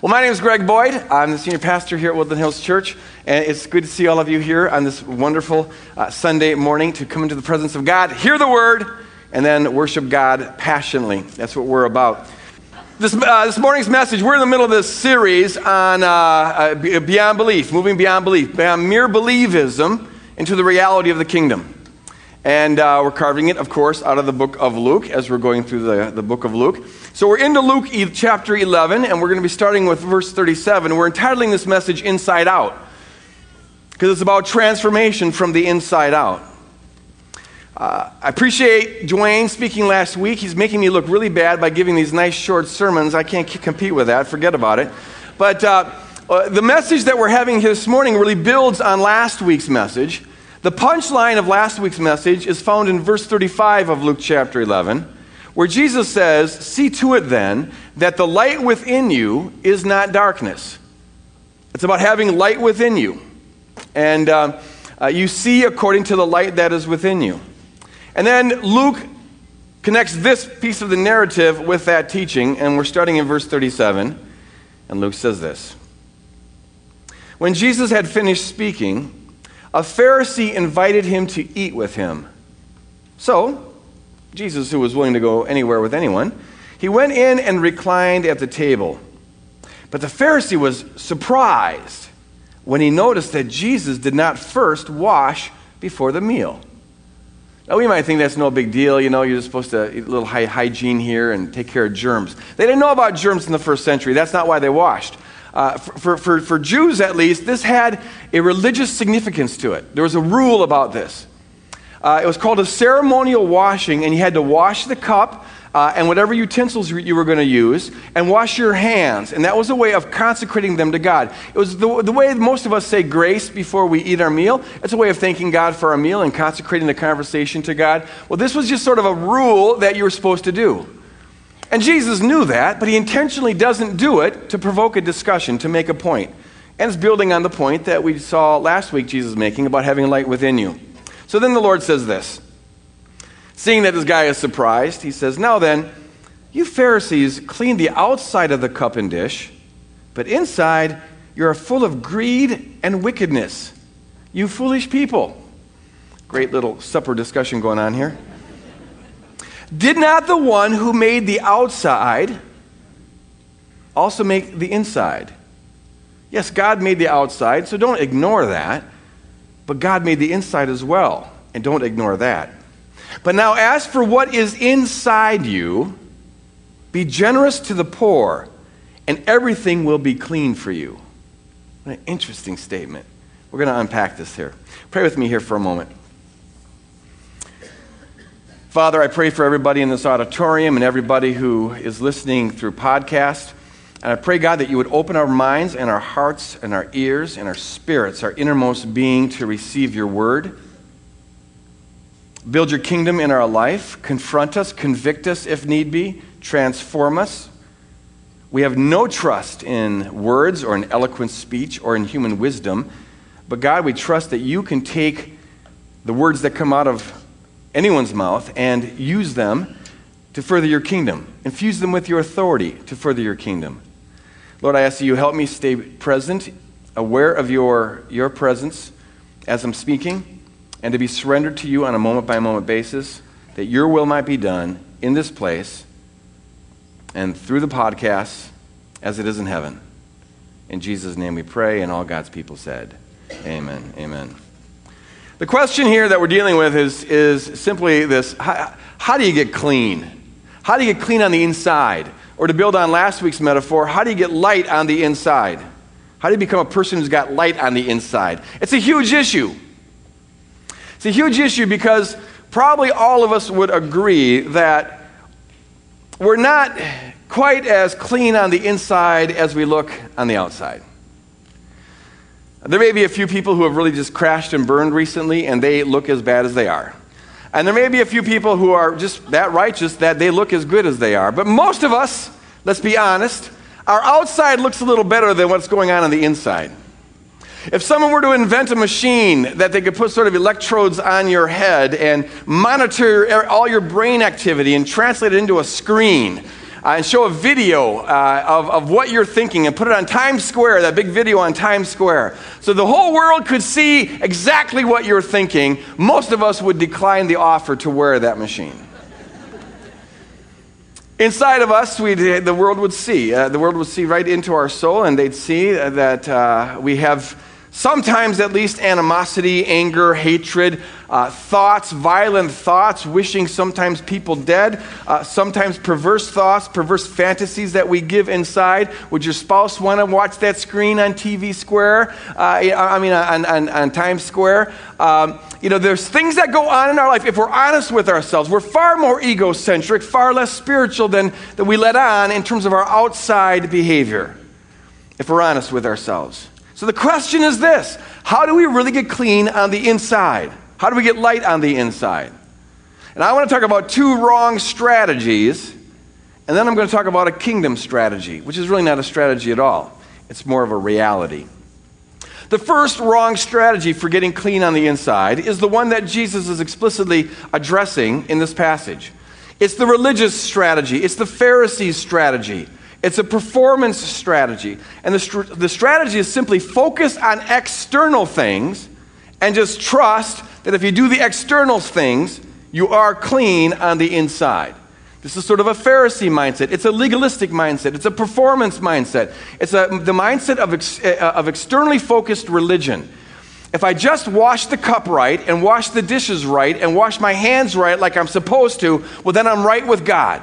Well, my name is Greg Boyd. I'm the senior pastor here at Woodland Hills Church, and it's good to see all of you here on this wonderful uh, Sunday morning to come into the presence of God, hear the word, and then worship God passionately. That's what we're about. This, uh, this morning's message, we're in the middle of this series on uh, uh beyond belief, moving beyond belief, beyond mere believism into the reality of the kingdom. And uh, we're carving it, of course, out of the book of Luke as we're going through the, the book of Luke. So we're into Luke chapter 11, and we're going to be starting with verse 37. We're entitling this message Inside Out because it's about transformation from the inside out. Uh, I appreciate Dwayne speaking last week. He's making me look really bad by giving these nice short sermons. I can't compete with that. Forget about it. But uh, uh, the message that we're having here this morning really builds on last week's message. The punchline of last week's message is found in verse 35 of Luke chapter 11 where Jesus says, See to it then that the light within you is not darkness. It's about having light within you. And uh, uh, you see according to the light that is within you. And then Luke connects this piece of the narrative with that teaching, and we're starting in verse 37. And Luke says this When Jesus had finished speaking, a Pharisee invited him to eat with him. So, Jesus, who was willing to go anywhere with anyone, he went in and reclined at the table. But the Pharisee was surprised when he noticed that Jesus did not first wash before the meal. Now, we might think that's no big deal. You know, you're just supposed to eat a little hygiene here and take care of germs. They didn't know about germs in the first century. That's not why they washed. Uh, for, for, for Jews, at least, this had a religious significance to it. There was a rule about this. Uh, it was called a ceremonial washing, and you had to wash the cup uh, and whatever utensils you were going to use, and wash your hands. And that was a way of consecrating them to God. It was the, the way most of us say grace before we eat our meal. It's a way of thanking God for our meal and consecrating the conversation to God. Well, this was just sort of a rule that you were supposed to do. And Jesus knew that, but he intentionally doesn't do it to provoke a discussion, to make a point. And it's building on the point that we saw last week Jesus making about having light within you. So then the Lord says this. Seeing that this guy is surprised, he says, Now then, you Pharisees clean the outside of the cup and dish, but inside you are full of greed and wickedness. You foolish people. Great little supper discussion going on here. Did not the one who made the outside also make the inside? Yes, God made the outside, so don't ignore that. But God made the inside as well, and don't ignore that. But now, as for what is inside you, be generous to the poor, and everything will be clean for you. What an interesting statement. We're going to unpack this here. Pray with me here for a moment. Father, I pray for everybody in this auditorium and everybody who is listening through podcast. And I pray, God, that you would open our minds and our hearts and our ears and our spirits, our innermost being, to receive your word. Build your kingdom in our life. Confront us, convict us if need be, transform us. We have no trust in words or in eloquent speech or in human wisdom. But God, we trust that you can take the words that come out of anyone's mouth and use them to further your kingdom. Infuse them with your authority to further your kingdom. Lord, I ask that you help me stay present, aware of your, your presence as I'm speaking, and to be surrendered to you on a moment by moment basis, that your will might be done in this place and through the podcast as it is in heaven. In Jesus' name we pray, and all God's people said, Amen. Amen. The question here that we're dealing with is, is simply this how, how do you get clean? How do you get clean on the inside? Or to build on last week's metaphor, how do you get light on the inside? How do you become a person who's got light on the inside? It's a huge issue. It's a huge issue because probably all of us would agree that we're not quite as clean on the inside as we look on the outside. There may be a few people who have really just crashed and burned recently, and they look as bad as they are. And there may be a few people who are just that righteous that they look as good as they are. But most of us, let's be honest, our outside looks a little better than what's going on on the inside. If someone were to invent a machine that they could put sort of electrodes on your head and monitor all your brain activity and translate it into a screen, uh, and show a video uh, of, of what you're thinking and put it on Times Square, that big video on Times Square. So the whole world could see exactly what you're thinking. Most of us would decline the offer to wear that machine. Inside of us, the world would see. Uh, the world would see right into our soul, and they'd see that uh, we have Sometimes, at least, animosity, anger, hatred, uh, thoughts, violent thoughts, wishing sometimes people dead, uh, sometimes perverse thoughts, perverse fantasies that we give inside. Would your spouse want to watch that screen on TV Square? Uh, I mean, on, on, on Times Square? Um, you know, there's things that go on in our life. If we're honest with ourselves, we're far more egocentric, far less spiritual than, than we let on in terms of our outside behavior. If we're honest with ourselves. So the question is this How do we really get clean on the inside? How do we get light on the inside? And I want to talk about two wrong strategies, and then I'm going to talk about a kingdom strategy, which is really not a strategy at all. It's more of a reality. The first wrong strategy for getting clean on the inside is the one that Jesus is explicitly addressing in this passage. It's the religious strategy, it's the Pharisees' strategy. It's a performance strategy. And the, str- the strategy is simply focus on external things and just trust that if you do the external things, you are clean on the inside. This is sort of a Pharisee mindset. It's a legalistic mindset. It's a performance mindset. It's a, the mindset of, ex, uh, of externally focused religion. If I just wash the cup right and wash the dishes right and wash my hands right like I'm supposed to, well, then I'm right with God.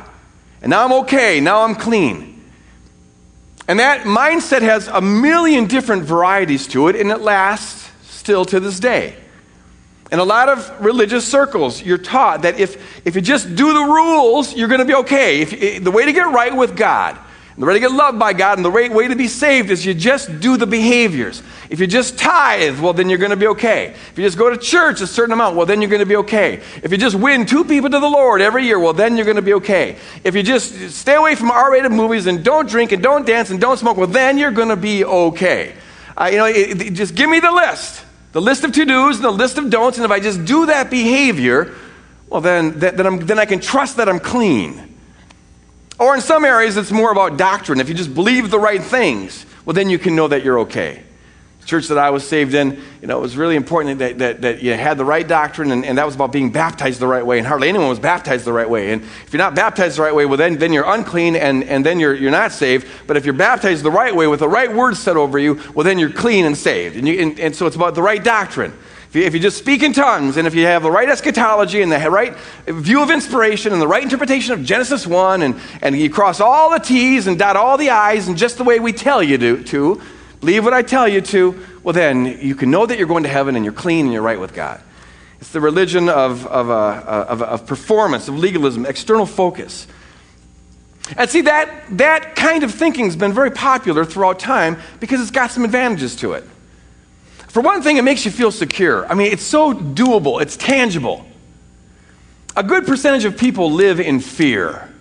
And now I'm okay. Now I'm clean. And that mindset has a million different varieties to it, and it lasts still to this day. In a lot of religious circles, you're taught that if, if you just do the rules, you're going to be okay. If, eh, the way to get right with God the way to get loved by God and the right way to be saved is you just do the behaviors. If you just tithe, well, then you're going to be okay. If you just go to church a certain amount, well, then you're going to be okay. If you just win two people to the Lord every year, well, then you're going to be okay. If you just stay away from R rated movies and don't drink and don't dance and don't smoke, well, then you're going to be okay. Uh, you know, it, it, just give me the list the list of to dos and the list of don'ts, and if I just do that behavior, well, then, then, then, then I can trust that I'm clean. Or in some areas, it's more about doctrine. If you just believe the right things, well, then you can know that you're okay. The church that I was saved in, you know, it was really important that, that, that you had the right doctrine, and, and that was about being baptized the right way. And hardly anyone was baptized the right way. And if you're not baptized the right way, well, then, then you're unclean, and, and then you're, you're not saved. But if you're baptized the right way with the right words said over you, well, then you're clean and saved. And, you, and, and so it's about the right doctrine. If you, just speak in tongues and if you have the right eschatology and the right view of inspiration and the right interpretation of Genesis 1 and, and you cross all the T's and dot all the I's and just the way we tell you to, to, believe what I tell you to, well, then you can know that you're going to heaven and you're clean and you're right with God. It's the religion of, of, uh, of, of performance, of legalism, external focus. And see, that, that kind of thinking has been very popular throughout time because it's got some advantages to it. For one thing, it makes you feel secure. I mean, it's so doable, it's tangible. A good percentage of people live in fear.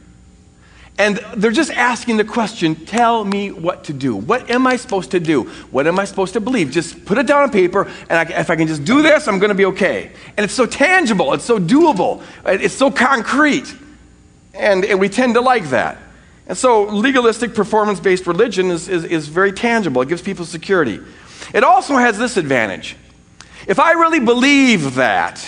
And they're just asking the question tell me what to do. What am I supposed to do? What am I supposed to believe? Just put it down on paper, and I, if I can just do this, I'm going to be okay. And it's so tangible, it's so doable, it's so concrete. And, and we tend to like that. And so legalistic performance based religion is, is, is very tangible, it gives people security. It also has this advantage. If I really believe that,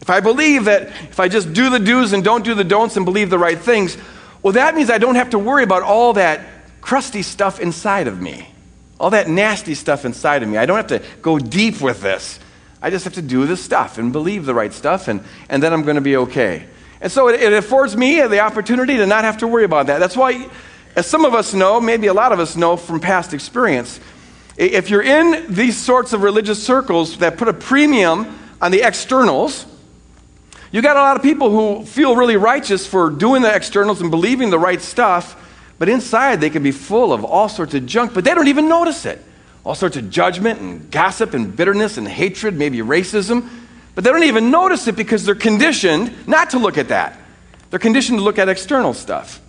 if I believe that if I just do the do's and don't do the don'ts and believe the right things, well, that means I don't have to worry about all that crusty stuff inside of me, all that nasty stuff inside of me. I don't have to go deep with this. I just have to do the stuff and believe the right stuff, and, and then I'm going to be okay. And so it, it affords me the opportunity to not have to worry about that. That's why, as some of us know, maybe a lot of us know from past experience, if you're in these sorts of religious circles that put a premium on the externals, you got a lot of people who feel really righteous for doing the externals and believing the right stuff, but inside they can be full of all sorts of junk, but they don't even notice it. All sorts of judgment and gossip and bitterness and hatred, maybe racism, but they don't even notice it because they're conditioned not to look at that. They're conditioned to look at external stuff.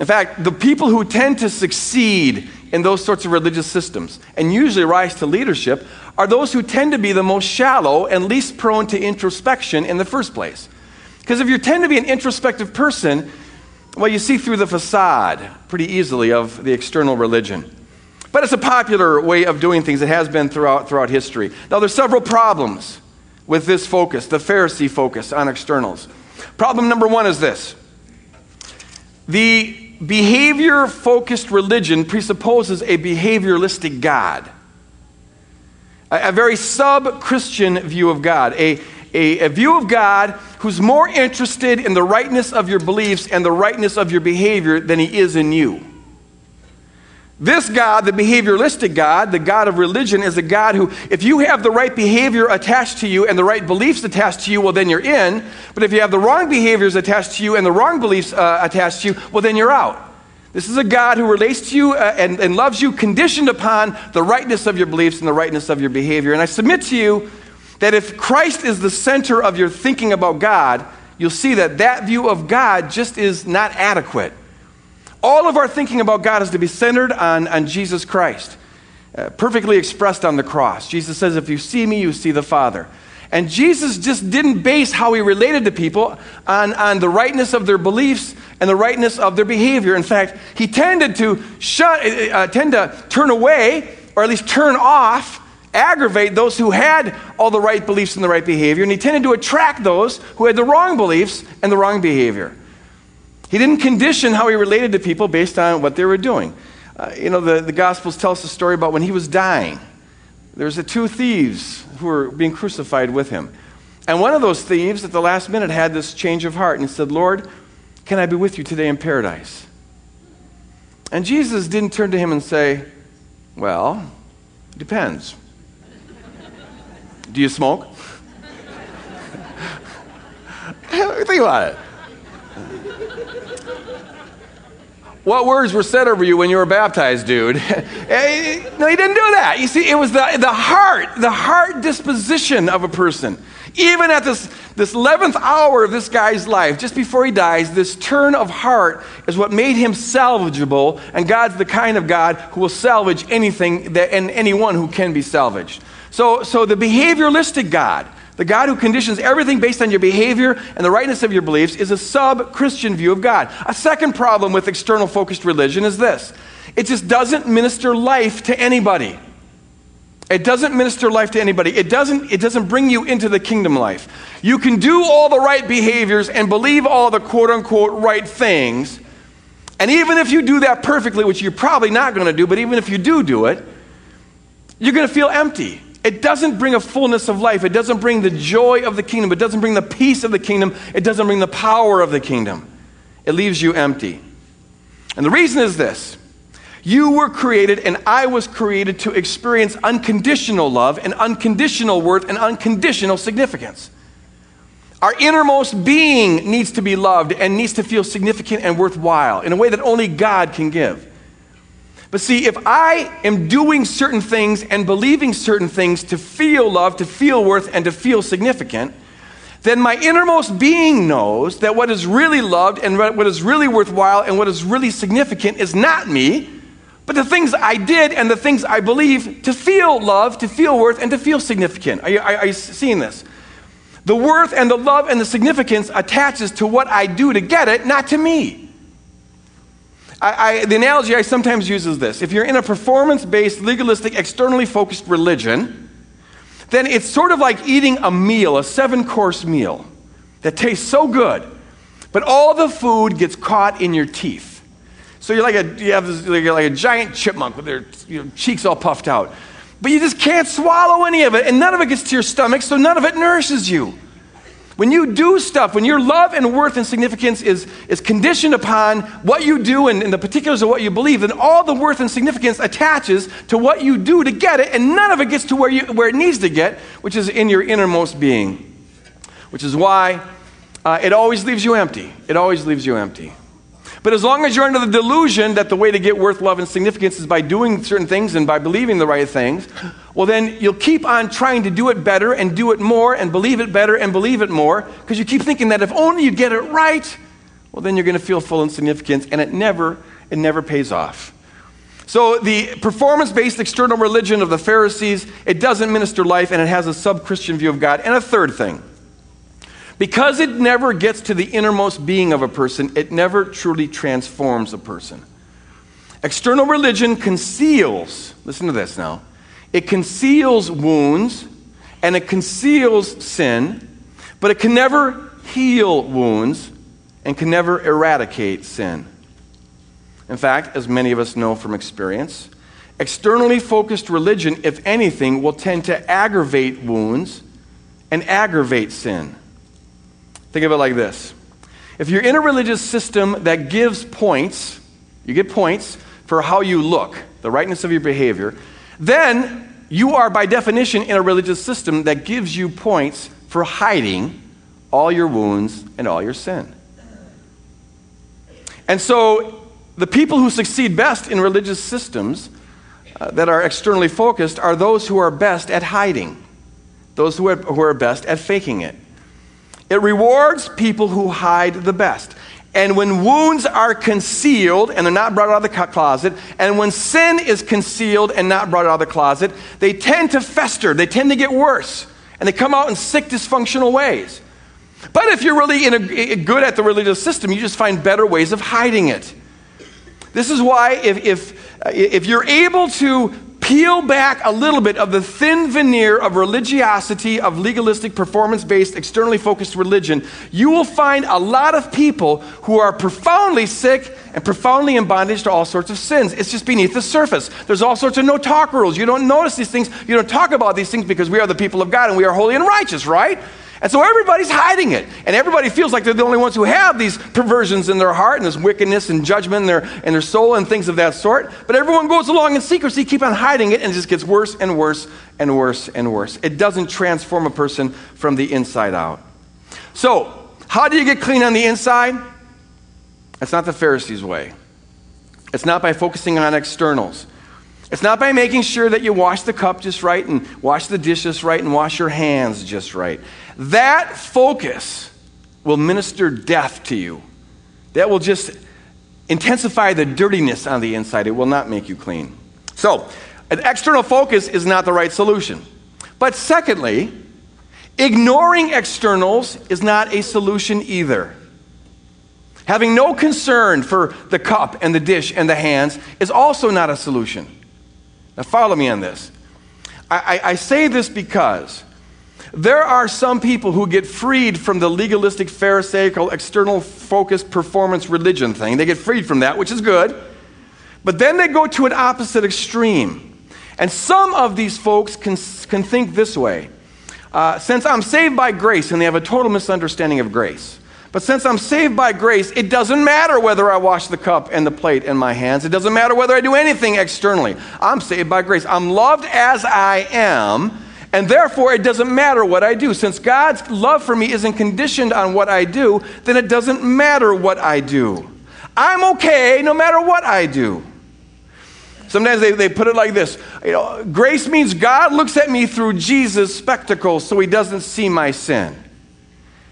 In fact, the people who tend to succeed in those sorts of religious systems and usually rise to leadership are those who tend to be the most shallow and least prone to introspection in the first place. Because if you tend to be an introspective person, Well, you see through the facade pretty easily of the external religion. But it's a popular way of doing things. It has been throughout, throughout history. Now, there's several problems with this focus, the Pharisee focus on externals. Problem number one is this the behavior focused religion presupposes a behavioralistic God, a, a very sub Christian view of God, a, a, a view of God who's more interested in the rightness of your beliefs and the rightness of your behavior than he is in you. This God, the behavioralistic God, the God of religion, is a God who, if you have the right behavior attached to you and the right beliefs attached to you, well, then you're in. But if you have the wrong behaviors attached to you and the wrong beliefs uh, attached to you, well, then you're out. This is a God who relates to you uh, and, and loves you conditioned upon the rightness of your beliefs and the rightness of your behavior. And I submit to you that if Christ is the center of your thinking about God, you'll see that that view of God just is not adequate. All of our thinking about God is to be centered on, on Jesus Christ, uh, perfectly expressed on the cross. Jesus says, If you see me, you see the Father. And Jesus just didn't base how he related to people on, on the rightness of their beliefs and the rightness of their behavior. In fact, he tended to shut, uh, uh tend to turn away, or at least turn off, aggravate those who had all the right beliefs and the right behavior, and he tended to attract those who had the wrong beliefs and the wrong behavior. He didn't condition how he related to people based on what they were doing. Uh, you know, the, the Gospels tell us a story about when he was dying. There's the two thieves who were being crucified with him. And one of those thieves at the last minute had this change of heart and said, Lord, can I be with you today in paradise? And Jesus didn't turn to him and say, Well, depends. Do you smoke? Think about it. What words were said over you when you were baptized, dude? No, he didn't do that. You see, it was the, the heart, the heart disposition of a person. Even at this, this 11th hour of this guy's life, just before he dies, this turn of heart is what made him salvageable, and God's the kind of God who will salvage anything that, and anyone who can be salvaged. So, so the behavioralistic God, the God who conditions everything based on your behavior and the rightness of your beliefs is a sub Christian view of God. A second problem with external focused religion is this it just doesn't minister life to anybody. It doesn't minister life to anybody. It doesn't, it doesn't bring you into the kingdom life. You can do all the right behaviors and believe all the quote unquote right things. And even if you do that perfectly, which you're probably not going to do, but even if you do do it, you're going to feel empty. It doesn't bring a fullness of life. It doesn't bring the joy of the kingdom. It doesn't bring the peace of the kingdom. It doesn't bring the power of the kingdom. It leaves you empty. And the reason is this you were created, and I was created to experience unconditional love and unconditional worth and unconditional significance. Our innermost being needs to be loved and needs to feel significant and worthwhile in a way that only God can give. But see, if I am doing certain things and believing certain things to feel love, to feel worth, and to feel significant, then my innermost being knows that what is really loved and what is really worthwhile and what is really significant is not me, but the things I did and the things I believe to feel love, to feel worth, and to feel significant. Are you, are you seeing this? The worth and the love and the significance attaches to what I do to get it, not to me. I, I, the analogy I sometimes use is this if you're in a performance based, legalistic, externally focused religion, then it's sort of like eating a meal, a seven course meal that tastes so good, but all the food gets caught in your teeth. So you're like a, you have this, you're like a giant chipmunk with their you know, cheeks all puffed out. But you just can't swallow any of it, and none of it gets to your stomach, so none of it nourishes you. When you do stuff, when your love and worth and significance is, is conditioned upon what you do and, and the particulars of what you believe, then all the worth and significance attaches to what you do to get it, and none of it gets to where, you, where it needs to get, which is in your innermost being. Which is why uh, it always leaves you empty. It always leaves you empty. But as long as you're under the delusion that the way to get worth, love, and significance is by doing certain things and by believing the right things, well, then you'll keep on trying to do it better and do it more and believe it better and believe it more because you keep thinking that if only you get it right, well, then you're going to feel full and significant, and it never, it never pays off. So the performance-based external religion of the Pharisees, it doesn't minister life and it has a sub-Christian view of God. And a third thing, Because it never gets to the innermost being of a person, it never truly transforms a person. External religion conceals, listen to this now, it conceals wounds and it conceals sin, but it can never heal wounds and can never eradicate sin. In fact, as many of us know from experience, externally focused religion, if anything, will tend to aggravate wounds and aggravate sin. Think of it like this if you're in a religious system that gives points, you get points for how you look, the rightness of your behavior, then you are by definition in a religious system that gives you points for hiding all your wounds and all your sin. And so, the people who succeed best in religious systems uh, that are externally focused are those who are best at hiding, those who are, who are best at faking it. It rewards people who hide the best. And when wounds are concealed and they're not brought out of the closet, and when sin is concealed and not brought out of the closet, they tend to fester, they tend to get worse, and they come out in sick, dysfunctional ways. But if you're really a, good at the religious system, you just find better ways of hiding it. This is why, if, if, uh, if you're able to peel back a little bit of the thin veneer of religiosity, of legalistic, performance based, externally focused religion, you will find a lot of people who are profoundly sick and profoundly in bondage to all sorts of sins. It's just beneath the surface. There's all sorts of no talk rules. You don't notice these things, you don't talk about these things because we are the people of God and we are holy and righteous, right? And so everybody's hiding it. And everybody feels like they're the only ones who have these perversions in their heart and this wickedness and judgment in their, in their soul and things of that sort. But everyone goes along in secrecy, keep on hiding it, and it just gets worse and worse and worse and worse. It doesn't transform a person from the inside out. So, how do you get clean on the inside? It's not the Pharisees' way. It's not by focusing on externals. It's not by making sure that you wash the cup just right and wash the dishes right and wash your hands just right. That focus will minister death to you. That will just intensify the dirtiness on the inside. It will not make you clean. So, an external focus is not the right solution. But secondly, ignoring externals is not a solution either. Having no concern for the cup and the dish and the hands is also not a solution. Now, follow me on this. I, I, I say this because there are some people who get freed from the legalistic, Pharisaical, external focused performance religion thing. They get freed from that, which is good. But then they go to an opposite extreme. And some of these folks can, can think this way uh, since I'm saved by grace, and they have a total misunderstanding of grace. But since I'm saved by grace, it doesn't matter whether I wash the cup and the plate in my hands. It doesn't matter whether I do anything externally. I'm saved by grace. I'm loved as I am, and therefore it doesn't matter what I do. Since God's love for me isn't conditioned on what I do, then it doesn't matter what I do. I'm okay no matter what I do. Sometimes they, they put it like this you know, Grace means God looks at me through Jesus' spectacles so he doesn't see my sin.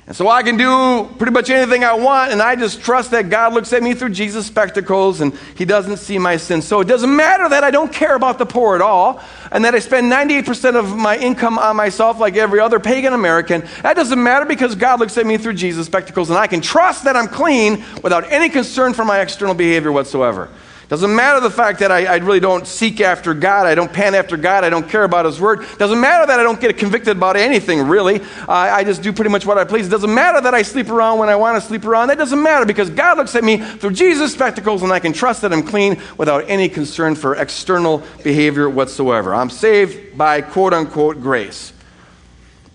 And so I can do pretty much anything I want, and I just trust that God looks at me through Jesus' spectacles and He doesn't see my sin. So it doesn't matter that I don't care about the poor at all, and that I spend 98% of my income on myself like every other pagan American. That doesn't matter because God looks at me through Jesus' spectacles, and I can trust that I'm clean without any concern for my external behavior whatsoever. Doesn't matter the fact that I, I, really don't seek after God. I don't pan after God. I don't care about His Word. Doesn't matter that I don't get convicted about anything, really. Uh, I just do pretty much what I please. It doesn't matter that I sleep around when I want to sleep around. That doesn't matter because God looks at me through Jesus' spectacles and I can trust that I'm clean without any concern for external behavior whatsoever. I'm saved by quote unquote grace.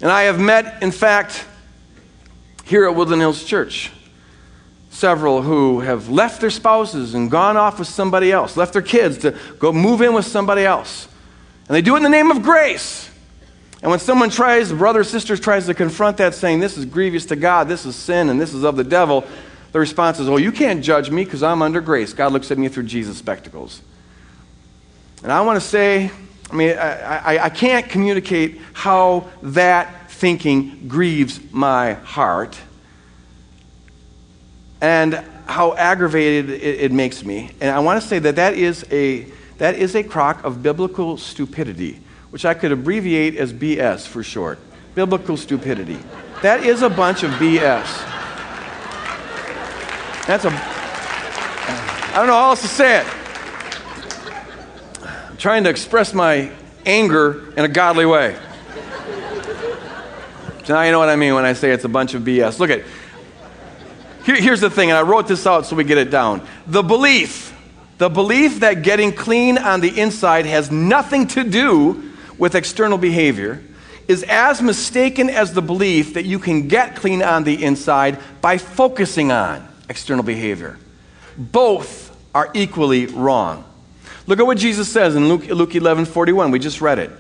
And I have met, in fact, here at Woodland Hills Church several who have left their spouses and gone off with somebody else, left their kids to go move in with somebody else. And they do it in the name of grace. And when someone tries, brother or sister tries to confront that, saying, This is grievous to God, this is sin, and this is of the devil, the response is, Well, you can't judge me because I'm under grace. God looks at me through Jesus' spectacles. And I want to say, I mean, I, I, I can't communicate how that thinking grieves my heart and how aggravated it, it makes me. And I want to say that that is a that is a crock of biblical stupidity, which I could abbreviate as BS for short. Biblical stupidity. That is a bunch of BS. That's a. I don't know how else to say it. I'm trying to express my anger in a godly way. So now you know what I mean when I say it's a bunch of BS. Look at. Here, here's the thing, and I wrote this out so we get it down. The belief, the belief that getting clean on the inside has nothing to do with external behavior is as mistaken as the belief that you can get clean on the inside by focusing on external behavior. Both are equally wrong. Look at what Jesus says in Luke, Luke 11 41. We just read it.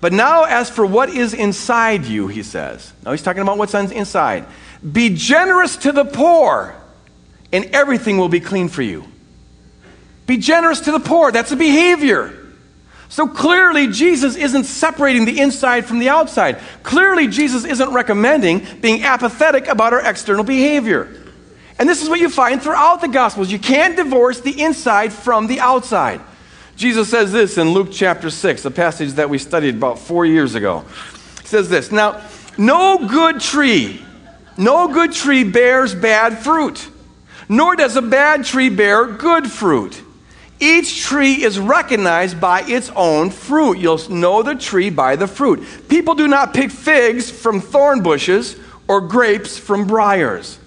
But now, as for what is inside you, he says. Now he's talking about what's inside. Be generous to the poor, and everything will be clean for you. Be generous to the poor. That's a behavior. So clearly, Jesus isn't separating the inside from the outside. Clearly, Jesus isn't recommending being apathetic about our external behavior. And this is what you find throughout the Gospels. You can't divorce the inside from the outside. Jesus says this in Luke chapter 6, a passage that we studied about four years ago. He says this Now, no good tree, no good tree bears bad fruit, nor does a bad tree bear good fruit. Each tree is recognized by its own fruit. You'll know the tree by the fruit. People do not pick figs from thorn bushes or grapes from briars.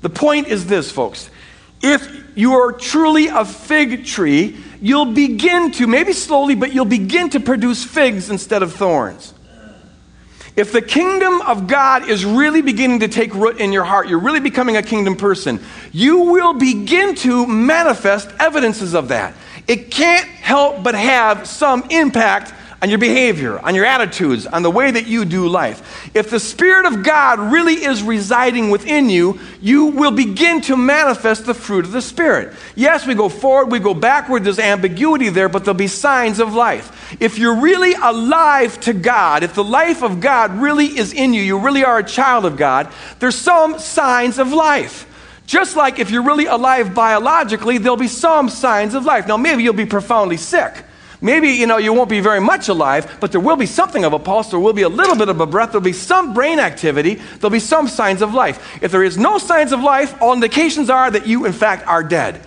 The point is this, folks. If you are truly a fig tree, you'll begin to, maybe slowly, but you'll begin to produce figs instead of thorns. If the kingdom of God is really beginning to take root in your heart, you're really becoming a kingdom person, you will begin to manifest evidences of that. It can't help but have some impact on your behavior, on your attitudes, on the way that you do life. If the Spirit of God really is residing within you, you will begin to manifest the fruit of the Spirit. Yes, we go forward, we go backward, there's ambiguity there, but there'll be signs of life. If you're really alive to God, if the life of God really is in you, you really are a child of God, there's some signs of life. Just like if you're really alive biologically, there'll be some signs of life. Now, maybe you'll be profoundly sick. Maybe, you know, you won't be very much alive, but there will be something of a pulse, there will be a little bit of a breath, there'll be some brain activity, there'll be some signs of life. If there is no signs of life, all indications are that you, in fact, are dead.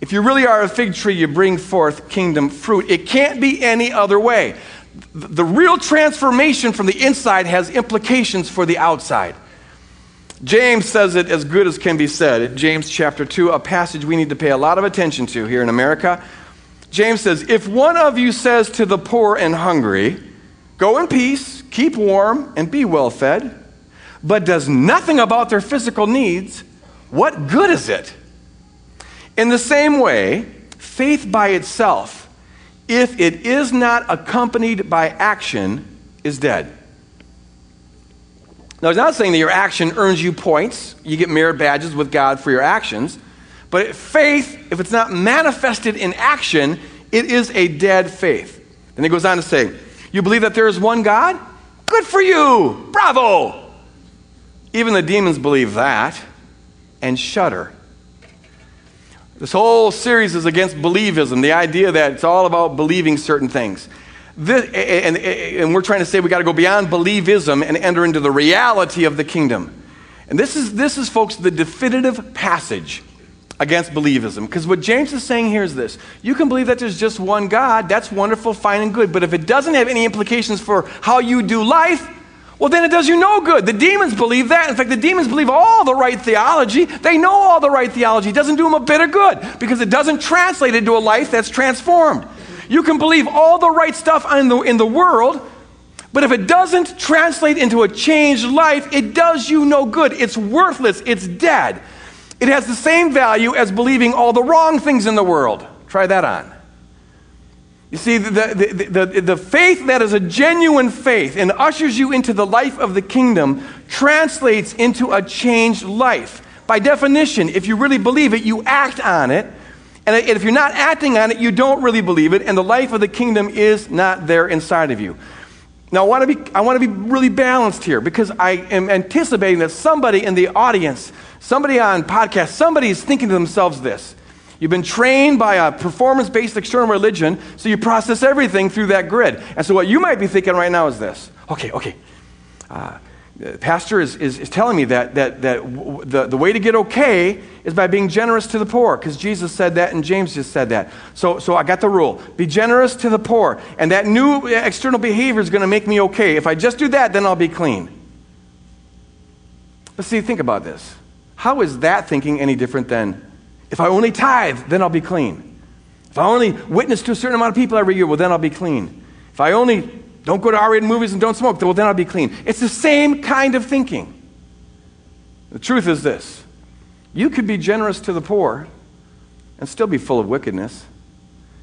If you really are a fig tree, you bring forth kingdom fruit. It can't be any other way. The real transformation from the inside has implications for the outside. James says it as good as can be said. James chapter 2, a passage we need to pay a lot of attention to here in America. James says, If one of you says to the poor and hungry, Go in peace, keep warm, and be well fed, but does nothing about their physical needs, what good is it? In the same way, faith by itself, if it is not accompanied by action, is dead. Now, he's not saying that your action earns you points. You get merit badges with God for your actions. But faith, if it's not manifested in action, it is a dead faith. Then he goes on to say, You believe that there is one God? Good for you! Bravo! Even the demons believe that and shudder. This whole series is against believism, the idea that it's all about believing certain things. This, and, and, we're trying to say we got to go beyond believism and enter into the reality of the kingdom. And this is, this is, folks, the definitive passage against believism. Because what James is saying here is this you can believe that there's just one God, that's wonderful, fine, and good. But if it doesn't have any implications for how you do life, well, then it does you no good. The demons believe that. In fact, the demons believe all the right theology. They know all the right theology. It doesn't do them a bit of good because it doesn't translate into a life that's transformed. You can believe all the right stuff in the, in the world, but if it doesn't translate into a changed life, it does you no good. It's worthless. It's dead. It has the same value as believing all the wrong things in the world. Try that on. You see, the, the, the, the, faith that is a genuine faith and ushers you into the life of the kingdom translates into a changed life. By definition, if you really believe it, you act on it. And if you're not acting on it, you don't really believe it, and the life of the kingdom is not there inside of you. Now, I want to be, I want to be really balanced here because I am anticipating that somebody in the audience Somebody on podcast, somebody is thinking to themselves this. You've been trained by a performance based external religion, so you process everything through that grid. And so, what you might be thinking right now is this okay, okay. Uh, pastor is, is, is, telling me that, that, that the, the way to get okay is by being generous to the poor, because Jesus said that and James just said that. So, so I got the rule be generous to the poor. And that new external behavior is going to make me okay. If I just do that, then I'll be clean. But see, think about this. How is that thinking any different than if I only tithe, then I'll be clean? If I only witness to a certain amount of people every year, well, then I'll be clean. If I only don't go to R rated movies and don't smoke, well, then I'll be clean. It's the same kind of thinking. The truth is this you could be generous to the poor and still be full of wickedness.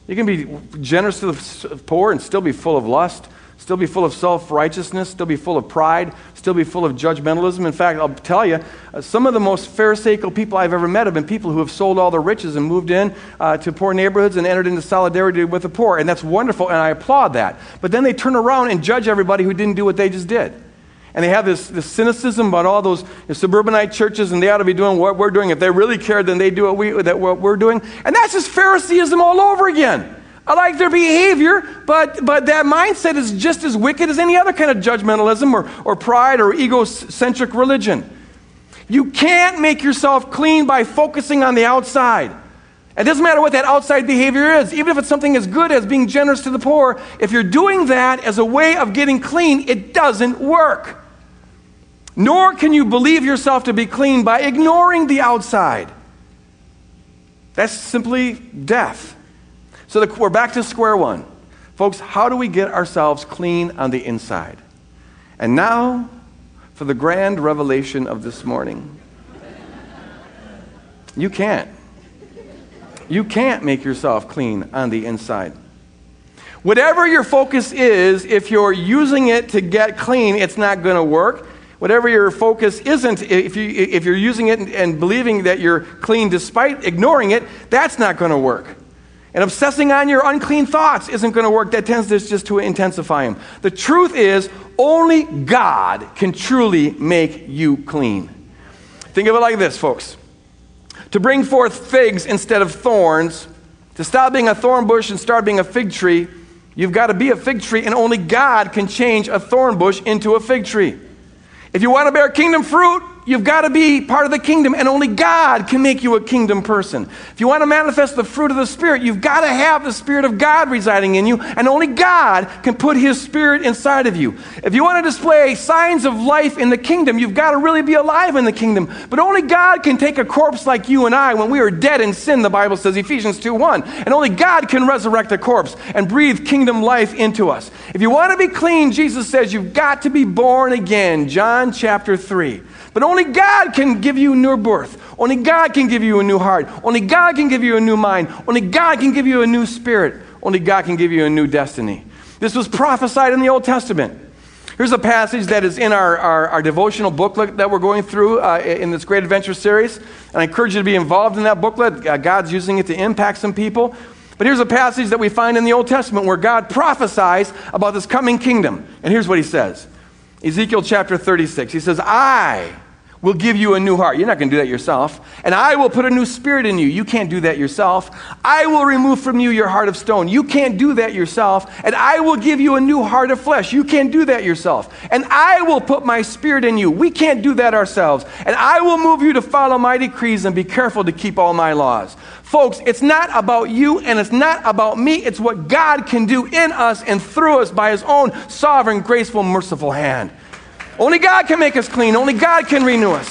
You can be generous to the poor and still be full of lust, still be full of self righteousness, still be full of pride, still be full of judgmentalism. In fact, I'll tell you, uh, some of the most Pharisaical people I've ever met have been people who have sold all their riches and moved in uh, to poor neighborhoods and entered into solidarity with the poor. And that's wonderful, and I applaud that. But then they turn around and judge everybody who didn't do what they just did. And they have this, this cynicism about all those suburbanite churches, and they ought to be doing what we're doing. If they really cared, then they do what, we, that, what we're doing. And that's just Phariseeism all over again. I like their behavior, but, but that mindset is just as wicked as any other kind of judgmentalism or, or pride or egocentric religion. You can't make yourself clean by focusing on the outside. It doesn't matter what that outside behavior is, even if it's something as good as being generous to the poor, if you're doing that as a way of getting clean, it doesn't work. Nor can you believe yourself to be clean by ignoring the outside. That's simply death. So the, we're back to square one. Folks, how do we get ourselves clean on the inside? And now for the grand revelation of this morning. You can't. You can't make yourself clean on the inside. Whatever your focus is, if you're using it to get clean, it's not going to work. Whatever your focus isn't, if, you, if you're using it and, and believing that you're clean despite ignoring it, that's not going to work. And obsessing on your unclean thoughts isn't going to work. That tends to just to intensify them. The truth is, only God can truly make you clean. Think of it like this, folks. To bring forth figs instead of thorns, to stop being a thorn bush and start being a fig tree, you've got to be a fig tree, and only God can change a thorn bush into a fig tree. If you want to bear kingdom fruit, You've got to be part of the kingdom, and only God can make you a kingdom person. If you want to manifest the fruit of the Spirit, you've got to have the Spirit of God residing in you, and only God can put His Spirit inside of you. If you want to display signs of life in the kingdom, you've got to really be alive in the kingdom. But only God can take a corpse like you and I when we are dead in sin, the Bible says, Ephesians 2 1. And only God can resurrect a corpse and breathe kingdom life into us. If you want to be clean, Jesus says, you've got to be born again. John chapter 3. But only God can give you new birth. Only God can give you a new heart. Only God can give you a new mind. Only God can give you a new spirit. Only God can give you a new destiny. This was prophesied in the Old Testament. Here's a passage that is in our, our, our devotional booklet that we're going through uh, in this Great Adventure series. And I encourage you to be involved in that booklet. Uh, God's using it to impact some people. But here's a passage that we find in the Old Testament where God prophesies about this coming kingdom. And here's what he says Ezekiel chapter 36. He says, I will give you a new heart. You're not going to do that yourself. And I will put a new spirit in you. You can't do that yourself. I will remove from you your heart of stone. You can't do that yourself. And I will give you a new heart of flesh. You can't do that yourself. And I will put my spirit in you. We can't do that ourselves. And I will move you to follow my decrees and be careful to keep all my laws. Folks, it's not about you and it's not about me. It's what God can do in us and through us by his own sovereign, graceful, merciful hand. Only God can make us clean. Only God can renew us.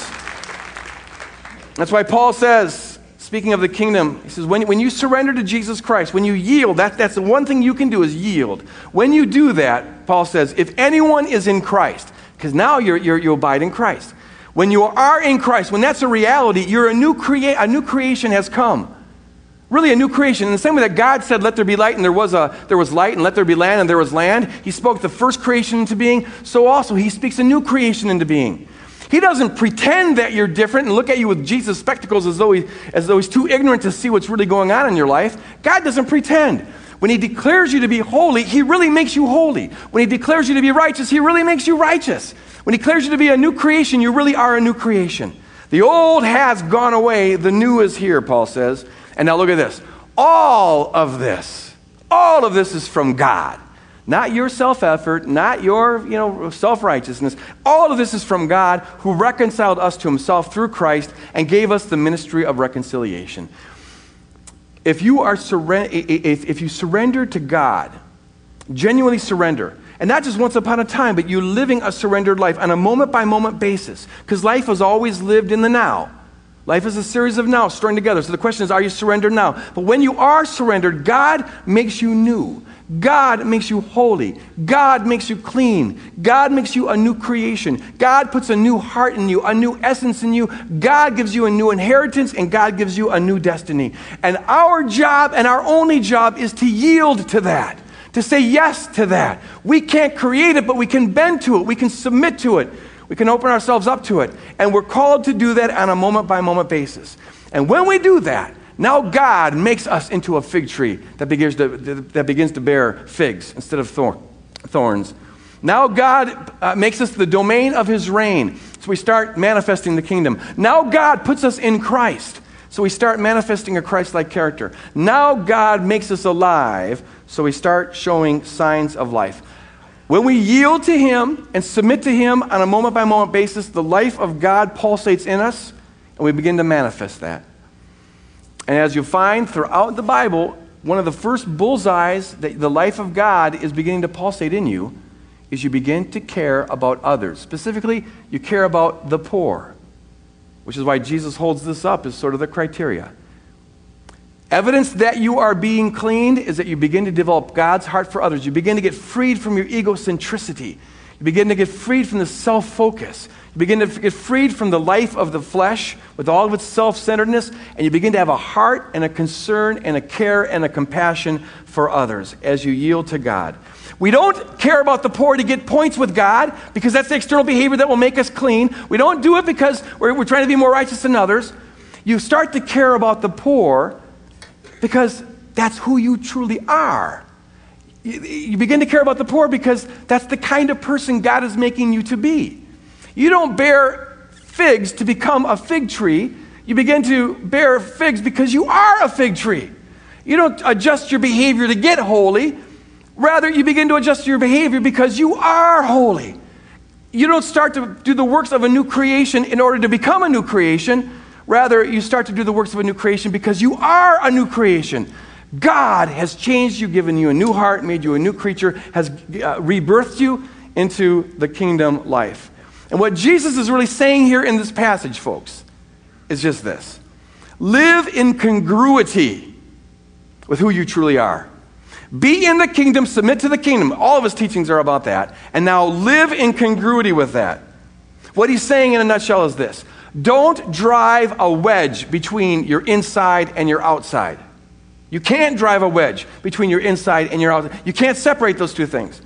That's why Paul says, speaking of the kingdom, he says, when, when you surrender to Jesus Christ, when you yield, that, that's the one thing you can do is yield. When you do that, Paul says, if anyone is in Christ, because now you're, you're, you abide in Christ. When you are in Christ, when that's a reality, you're a new, crea- a new creation has come. Really, a new creation. In the same way that God said, Let there be light, and there was, a, there was light, and let there be land, and there was land, He spoke the first creation into being, so also He speaks a new creation into being. He doesn't pretend that you're different and look at you with Jesus' spectacles as though, he, as though He's too ignorant to see what's really going on in your life. God doesn't pretend. When He declares you to be holy, He really makes you holy. When He declares you to be righteous, He really makes you righteous. When He declares you to be a new creation, you really are a new creation. The old has gone away, the new is here, Paul says. And now look at this. All of this, all of this is from God. Not your self effort, not your you know, self righteousness. All of this is from God who reconciled us to himself through Christ and gave us the ministry of reconciliation. If you, are surre- if you surrender to God, genuinely surrender, and not just once upon a time, but you living a surrendered life on a moment by moment basis, because life is always lived in the now. Life is a series of now strung together. So the question is, are you surrendered now? But when you are surrendered, God makes you new. God makes you holy. God makes you clean. God makes you a new creation. God puts a new heart in you, a new essence in you. God gives you a new inheritance, and God gives you a new destiny. And our job and our only job is to yield to that, to say yes to that. We can't create it, but we can bend to it, we can submit to it, we can open ourselves up to it. And we're called to do that on a moment by moment basis. And when we do that, now God makes us into a fig tree that begins to, that begins to bear figs instead of thorns. Now God uh, makes us the domain of his reign. So we start manifesting the kingdom. Now God puts us in Christ. So we start manifesting a Christ like character. Now God makes us alive. So we start showing signs of life. When we yield to Him and submit to Him on a moment by moment basis, the life of God pulsates in us, and we begin to manifest that. And as you'll find throughout the Bible, one of the first bullseyes that the life of God is beginning to pulsate in you is you begin to care about others. Specifically, you care about the poor, which is why Jesus holds this up as sort of the criteria. Evidence that you are being cleaned is that you begin to develop God's heart for others. You begin to get freed from your egocentricity. You begin to get freed from the self focus. You begin to get freed from the life of the flesh with all of its self centeredness, and you begin to have a heart and a concern and a care and a compassion for others as you yield to God. We don't care about the poor to get points with God because that's the external behavior that will make us clean. We don't do it because we're, we're trying to be more righteous than others. You start to care about the poor because that's who you truly are. You begin to care about the poor because that's the kind of person God is making you to be. You don't bear figs to become a fig tree. You begin to bear figs because you are a fig tree. You don't adjust your behavior to get holy. Rather, you begin to adjust your behavior because you are holy. You don't start to do the works of a new creation in order to become a new creation. Rather, you start to do the works of a new creation because you are a new creation. God has changed you, given you a new heart, made you a new creature, has uh, rebirthed you into the kingdom life. And what Jesus is really saying here in this passage, folks, is just this live in congruity with who you truly are. Be in the kingdom, submit to the kingdom. All of his teachings are about that. And now live in congruity with that. What he's saying in a nutshell is this don't drive a wedge between your inside and your outside. You can't drive a wedge between your inside and your outside. You can't separate those two things.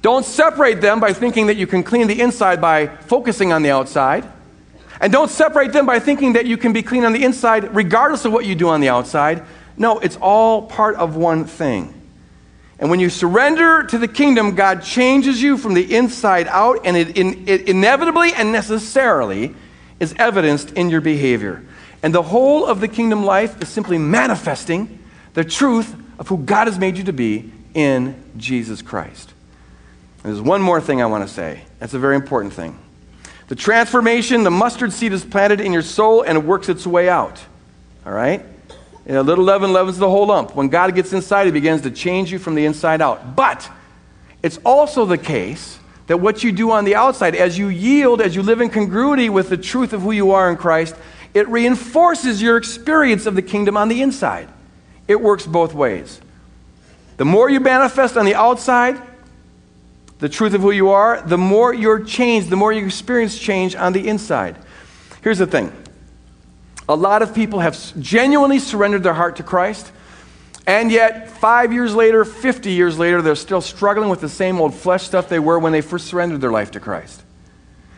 Don't separate them by thinking that you can clean the inside by focusing on the outside. And don't separate them by thinking that you can be clean on the inside regardless of what you do on the outside. No, it's all part of one thing. And when you surrender to the kingdom, God changes you from the inside out, and it, it inevitably and necessarily is evidenced in your behavior. And the whole of the kingdom life is simply manifesting the truth of who God has made you to be in Jesus Christ. There's one more thing I want to say. That's a very important thing. The transformation, the mustard seed is planted in your soul and it works its way out. All right? A little leaven leavens the whole lump. When God gets inside, He begins to change you from the inside out. But it's also the case that what you do on the outside, as you yield, as you live in congruity with the truth of who you are in Christ, it reinforces your experience of the kingdom on the inside. It works both ways. The more you manifest on the outside, the truth of who you are, the more you're changed, the more you experience change on the inside. Here's the thing a lot of people have genuinely surrendered their heart to Christ, and yet five years later, 50 years later, they're still struggling with the same old flesh stuff they were when they first surrendered their life to Christ.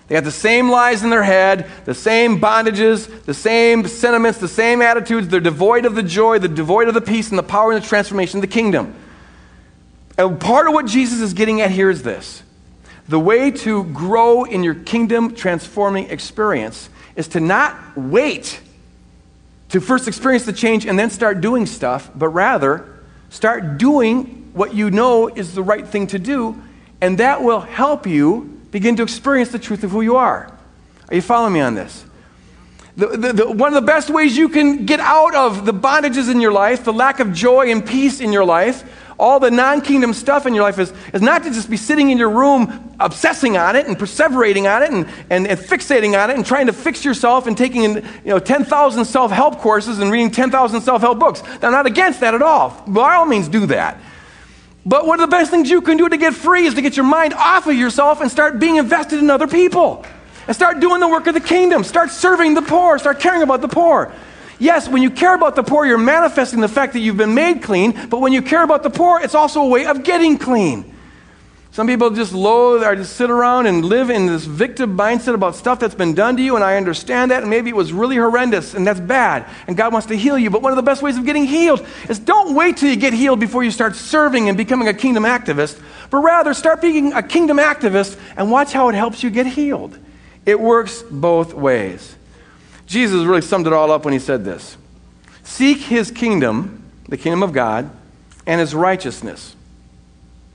They have the same lies in their head, the same bondages, the same sentiments, the same attitudes. They're devoid of the joy, they're devoid of the peace and the power and the transformation of the kingdom. And part of what Jesus is getting at here is this the way to grow in your kingdom transforming experience is to not wait to first experience the change and then start doing stuff, but rather start doing what you know is the right thing to do, and that will help you begin to experience the truth of who you are. Are you following me on this? The, the, the, one of the best ways you can get out of the bondages in your life, the lack of joy and peace in your life, all the non kingdom stuff in your life is, is not to just be sitting in your room obsessing on it and perseverating on it and, and, and fixating on it and trying to fix yourself and taking you know, 10,000 self help courses and reading 10,000 self help books. I'm not against that at all. By all means, do that. But one of the best things you can do to get free is to get your mind off of yourself and start being invested in other people. And start doing the work of the kingdom. Start serving the poor. Start caring about the poor. Yes, when you care about the poor, you're manifesting the fact that you've been made clean, but when you care about the poor, it's also a way of getting clean. Some people just loathe or just sit around and live in this victim mindset about stuff that's been done to you, and I understand that, and maybe it was really horrendous, and that's bad, and God wants to heal you. But one of the best ways of getting healed is don't wait till you get healed before you start serving and becoming a kingdom activist, but rather start being a kingdom activist and watch how it helps you get healed. It works both ways. Jesus really summed it all up when he said this Seek his kingdom, the kingdom of God, and his righteousness.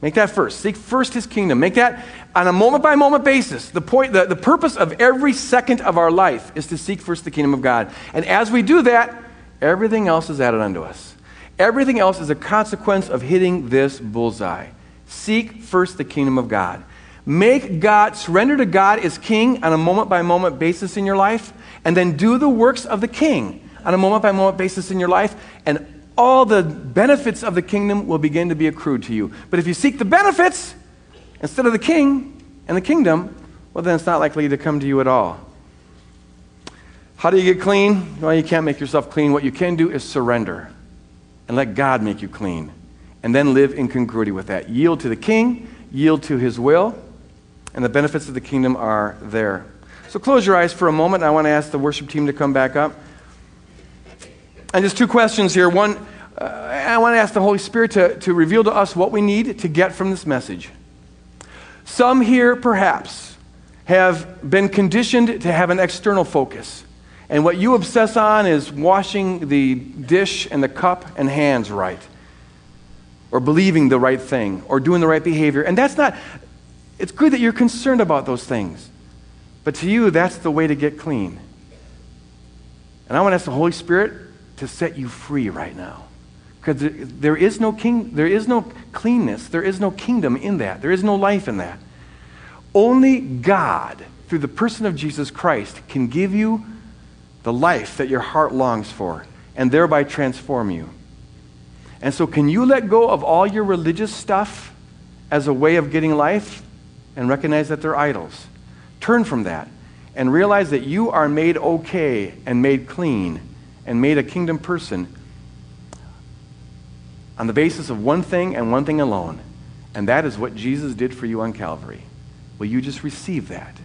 Make that first. Seek first his kingdom. Make that on a moment by moment basis. The point, the, the purpose of every second of our life is to seek first the kingdom of God. And as we do that, everything else is added unto us. Everything else is a consequence of hitting this bullseye. Seek first the kingdom of God. Make God, surrender to God as king on a moment by moment basis in your life, and then do the works of the king on a moment by moment basis in your life, and all the benefits of the kingdom will begin to be accrued to you. But if you seek the benefits instead of the king and the kingdom, well, then it's not likely to come to you at all. How do you get clean? Well, you can't make yourself clean. What you can do is surrender and let God make you clean. And then live in congruity with that. Yield to the king, yield to his will, and the benefits of the kingdom are there. So close your eyes for a moment. I want to ask the worship team to come back up. And just two questions here. One, uh, I want to ask the Holy Spirit to, to reveal to us what we need to get from this message. Some here, perhaps, have been conditioned to have an external focus. And what you obsess on is washing the dish and the cup and hands right, or believing the right thing, or doing the right behavior. And that's not, it's good that you're concerned about those things. But to you, that's the way to get clean. And I want to ask the Holy Spirit to set you free right now. Because there is no king, there is no cleanness, there is no kingdom in that. There is no life in that. Only God, through the person of Jesus Christ, can give you the life that your heart longs for and thereby transform you. And so, can you let go of all your religious stuff as a way of getting life and recognize that they're idols? Turn from that and realize that you are made okay and made clean and made a kingdom person on the basis of one thing and one thing alone, and that is what Jesus did for you on Calvary. Will you just receive that?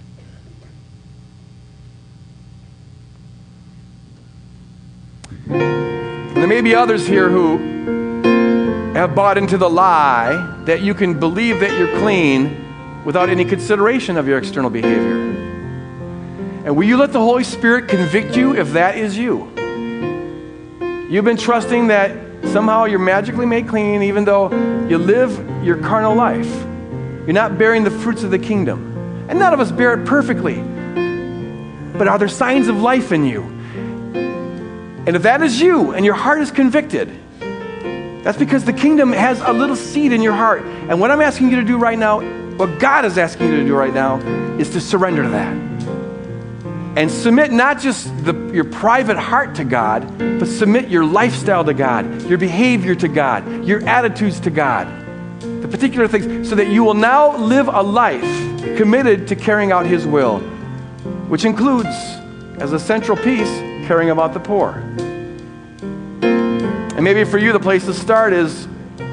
There may be others here who have bought into the lie that you can believe that you're clean without any consideration of your external behavior. And will you let the Holy Spirit convict you if that is you? You've been trusting that somehow you're magically made clean even though you live your carnal life. You're not bearing the fruits of the kingdom. And none of us bear it perfectly. But are there signs of life in you? And if that is you and your heart is convicted, that's because the kingdom has a little seed in your heart. And what I'm asking you to do right now what God is asking you to do right now is to surrender to that. And submit not just the, your private heart to God, but submit your lifestyle to God, your behavior to God, your attitudes to God, the particular things, so that you will now live a life committed to carrying out His will, which includes, as a central piece, caring about the poor. And maybe for you, the place to start is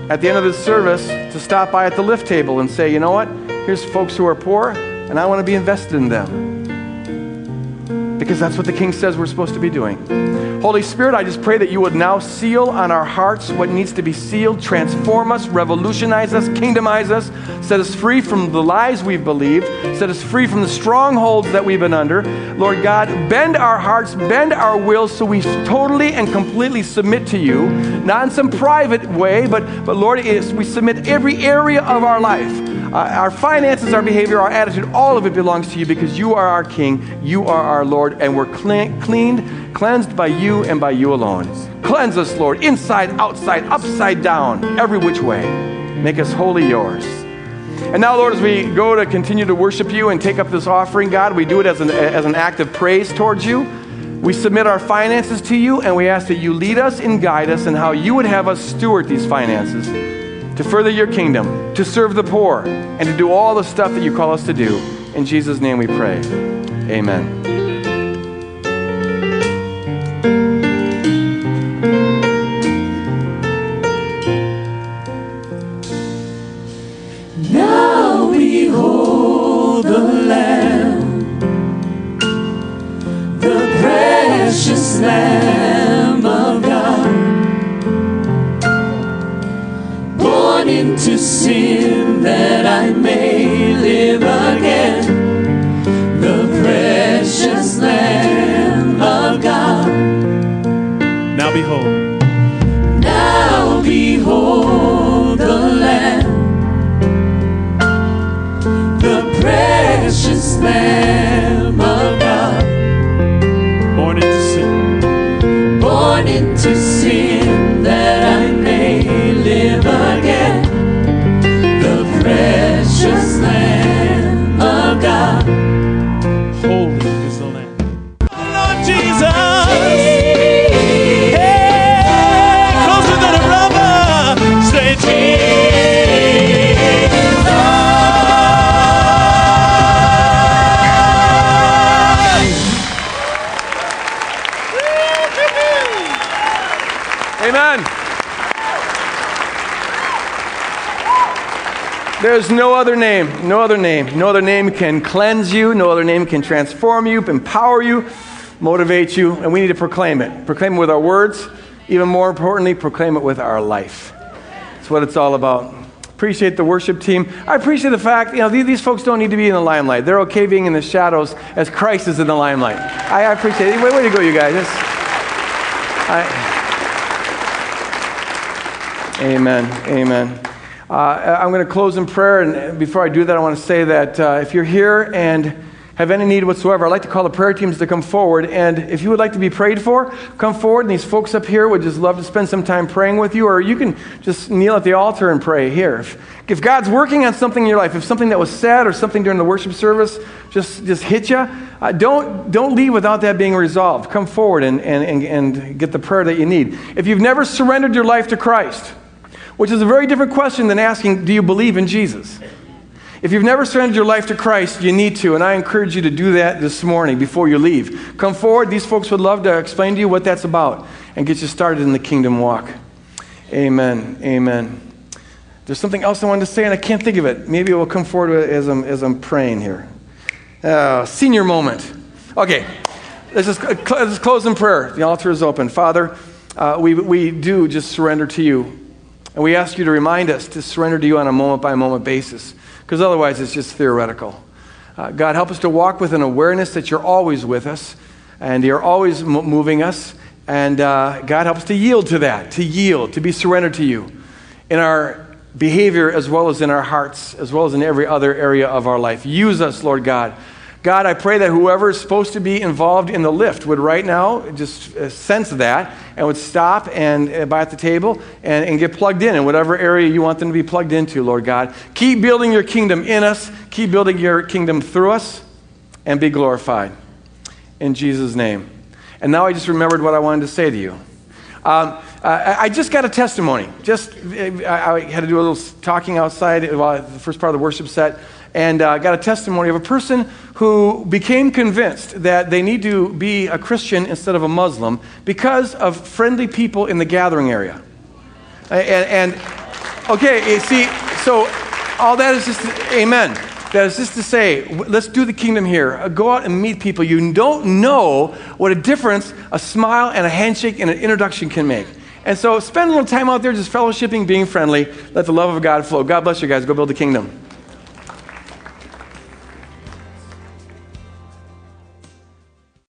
at the end of this service to stop by at the lift table and say, you know what? Here's folks who are poor, and I want to be invested in them. Because that's what the king says we're supposed to be doing. Holy Spirit, I just pray that you would now seal on our hearts what needs to be sealed, transform us, revolutionize us, kingdomize us, set us free from the lies we've believed, set us free from the strongholds that we've been under. Lord God, bend our hearts, bend our wills so we totally and completely submit to you, not in some private way, but, but Lord, we submit every area of our life. Our finances, our behavior, our attitude, all of it belongs to you because you are our King, you are our Lord, and we're clean, cleaned, cleansed by you and by you alone. Cleanse us, Lord, inside, outside, upside down, every which way. Make us wholly yours. And now, Lord, as we go to continue to worship you and take up this offering, God, we do it as an, as an act of praise towards you. We submit our finances to you, and we ask that you lead us and guide us in how you would have us steward these finances to further your kingdom, to serve the poor, and to do all the stuff that you call us to do. In Jesus' name we pray. Amen. Other name, no other name. No other name can cleanse you, no other name can transform you, empower you, motivate you, and we need to proclaim it. Proclaim it with our words, even more importantly, proclaim it with our life. That's what it's all about. Appreciate the worship team. I appreciate the fact, you know, these, these folks don't need to be in the limelight. They're okay being in the shadows as Christ is in the limelight. I, I appreciate it. Way, way to go, you guys. I, Amen. Amen. Uh, I'm going to close in prayer, and before I do that, I want to say that uh, if you're here and have any need whatsoever, I'd like to call the prayer teams to come forward. And if you would like to be prayed for, come forward. And these folks up here would just love to spend some time praying with you, or you can just kneel at the altar and pray here. If, if God's working on something in your life, if something that was said or something during the worship service just, just hit you, uh, don't, don't leave without that being resolved. Come forward and, and, and, and get the prayer that you need. If you've never surrendered your life to Christ, which is a very different question than asking, Do you believe in Jesus? If you've never surrendered your life to Christ, you need to, and I encourage you to do that this morning before you leave. Come forward. These folks would love to explain to you what that's about and get you started in the kingdom walk. Amen. Amen. There's something else I wanted to say, and I can't think of it. Maybe it will come forward as I'm, as I'm praying here. Uh, senior moment. Okay, let's just, let's just close in prayer. The altar is open. Father, uh, we, we do just surrender to you. And we ask you to remind us to surrender to you on a moment by moment basis, because otherwise it's just theoretical. Uh, God, help us to walk with an awareness that you're always with us and you're always m- moving us. And uh, God, help us to yield to that, to yield, to be surrendered to you in our behavior as well as in our hearts, as well as in every other area of our life. Use us, Lord God, God, I pray that whoever is supposed to be involved in the lift would right now just uh, sense that and would stop and uh, by at the table and, and get plugged in in whatever area you want them to be plugged into, Lord God. Keep building your kingdom in us, keep building your kingdom through us, and be glorified. In Jesus' name. And now I just remembered what I wanted to say to you. Um, I just got a testimony. Just I had to do a little talking outside while the first part of the worship set and uh, got a testimony of a person who became convinced that they need to be a Christian instead of a Muslim because of friendly people in the gathering area. And, and okay, see, so all that is just amen. That is just to say, let's do the kingdom here. Uh, Go out and meet people. You don't know what a difference a smile and a handshake and an introduction can make. And so spend a little time out there just fellowshipping, being friendly. Let the love of God flow. God bless you guys. Go build the kingdom.